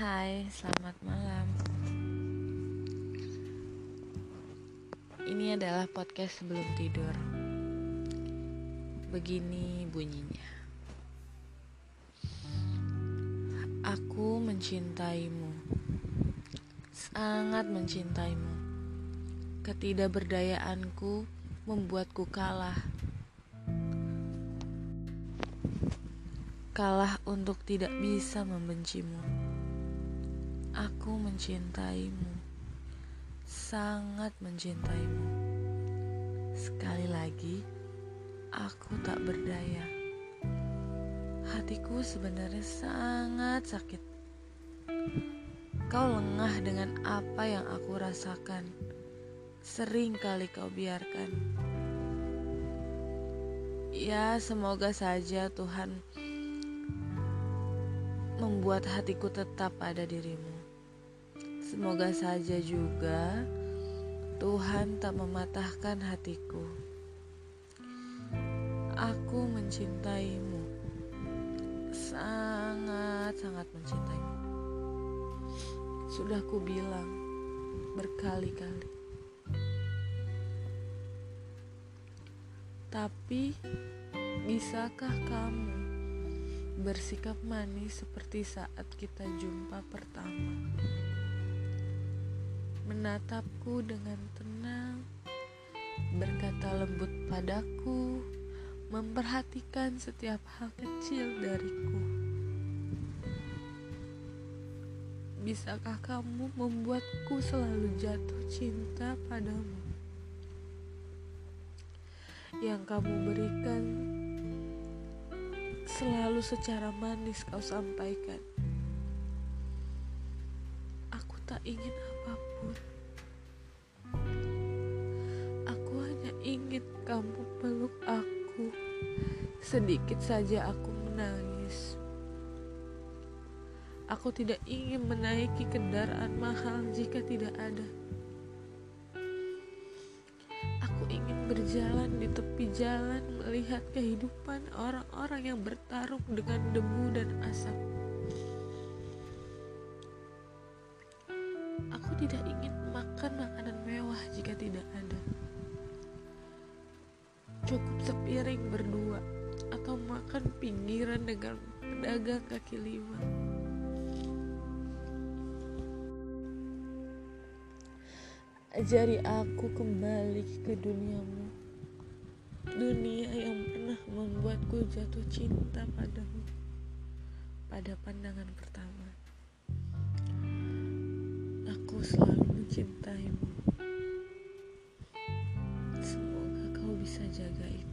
Hai, selamat malam. Ini adalah podcast sebelum tidur. Begini bunyinya. Aku mencintaimu. Sangat mencintaimu. Ketidakberdayaanku membuatku kalah. Kalah untuk tidak bisa membencimu Aku mencintaimu sangat mencintaimu. Sekali lagi, aku tak berdaya. Hatiku sebenarnya sangat sakit. Kau lengah dengan apa yang aku rasakan. Sering kali kau biarkan. Ya, semoga saja Tuhan membuat hatiku tetap pada dirimu. Semoga saja juga Tuhan tak mematahkan hatiku. Aku mencintaimu, sangat-sangat mencintaimu. Sudah ku bilang berkali-kali. Tapi, bisakah kamu bersikap manis seperti saat kita jumpa pertama? Menatapku dengan tenang, berkata lembut padaku, memperhatikan setiap hal kecil dariku. Bisakah kamu membuatku selalu jatuh cinta padamu? Yang kamu berikan selalu secara manis kau sampaikan. Aku tak ingin apa pun. Ingin kamu peluk aku. Sedikit saja aku menangis. Aku tidak ingin menaiki kendaraan mahal jika tidak ada. Aku ingin berjalan di tepi jalan melihat kehidupan orang-orang yang bertarung dengan debu dan asap. Aku tidak ingin makan makanan mewah jika tidak ada. Cukup sepiring berdua atau makan pinggiran dengan pedagang kaki lima. Ajari aku kembali ke duniamu. Dunia yang pernah membuatku jatuh cinta padamu pada pandangan pertama. Aku selalu mencintaimu. Bisa jaga itu.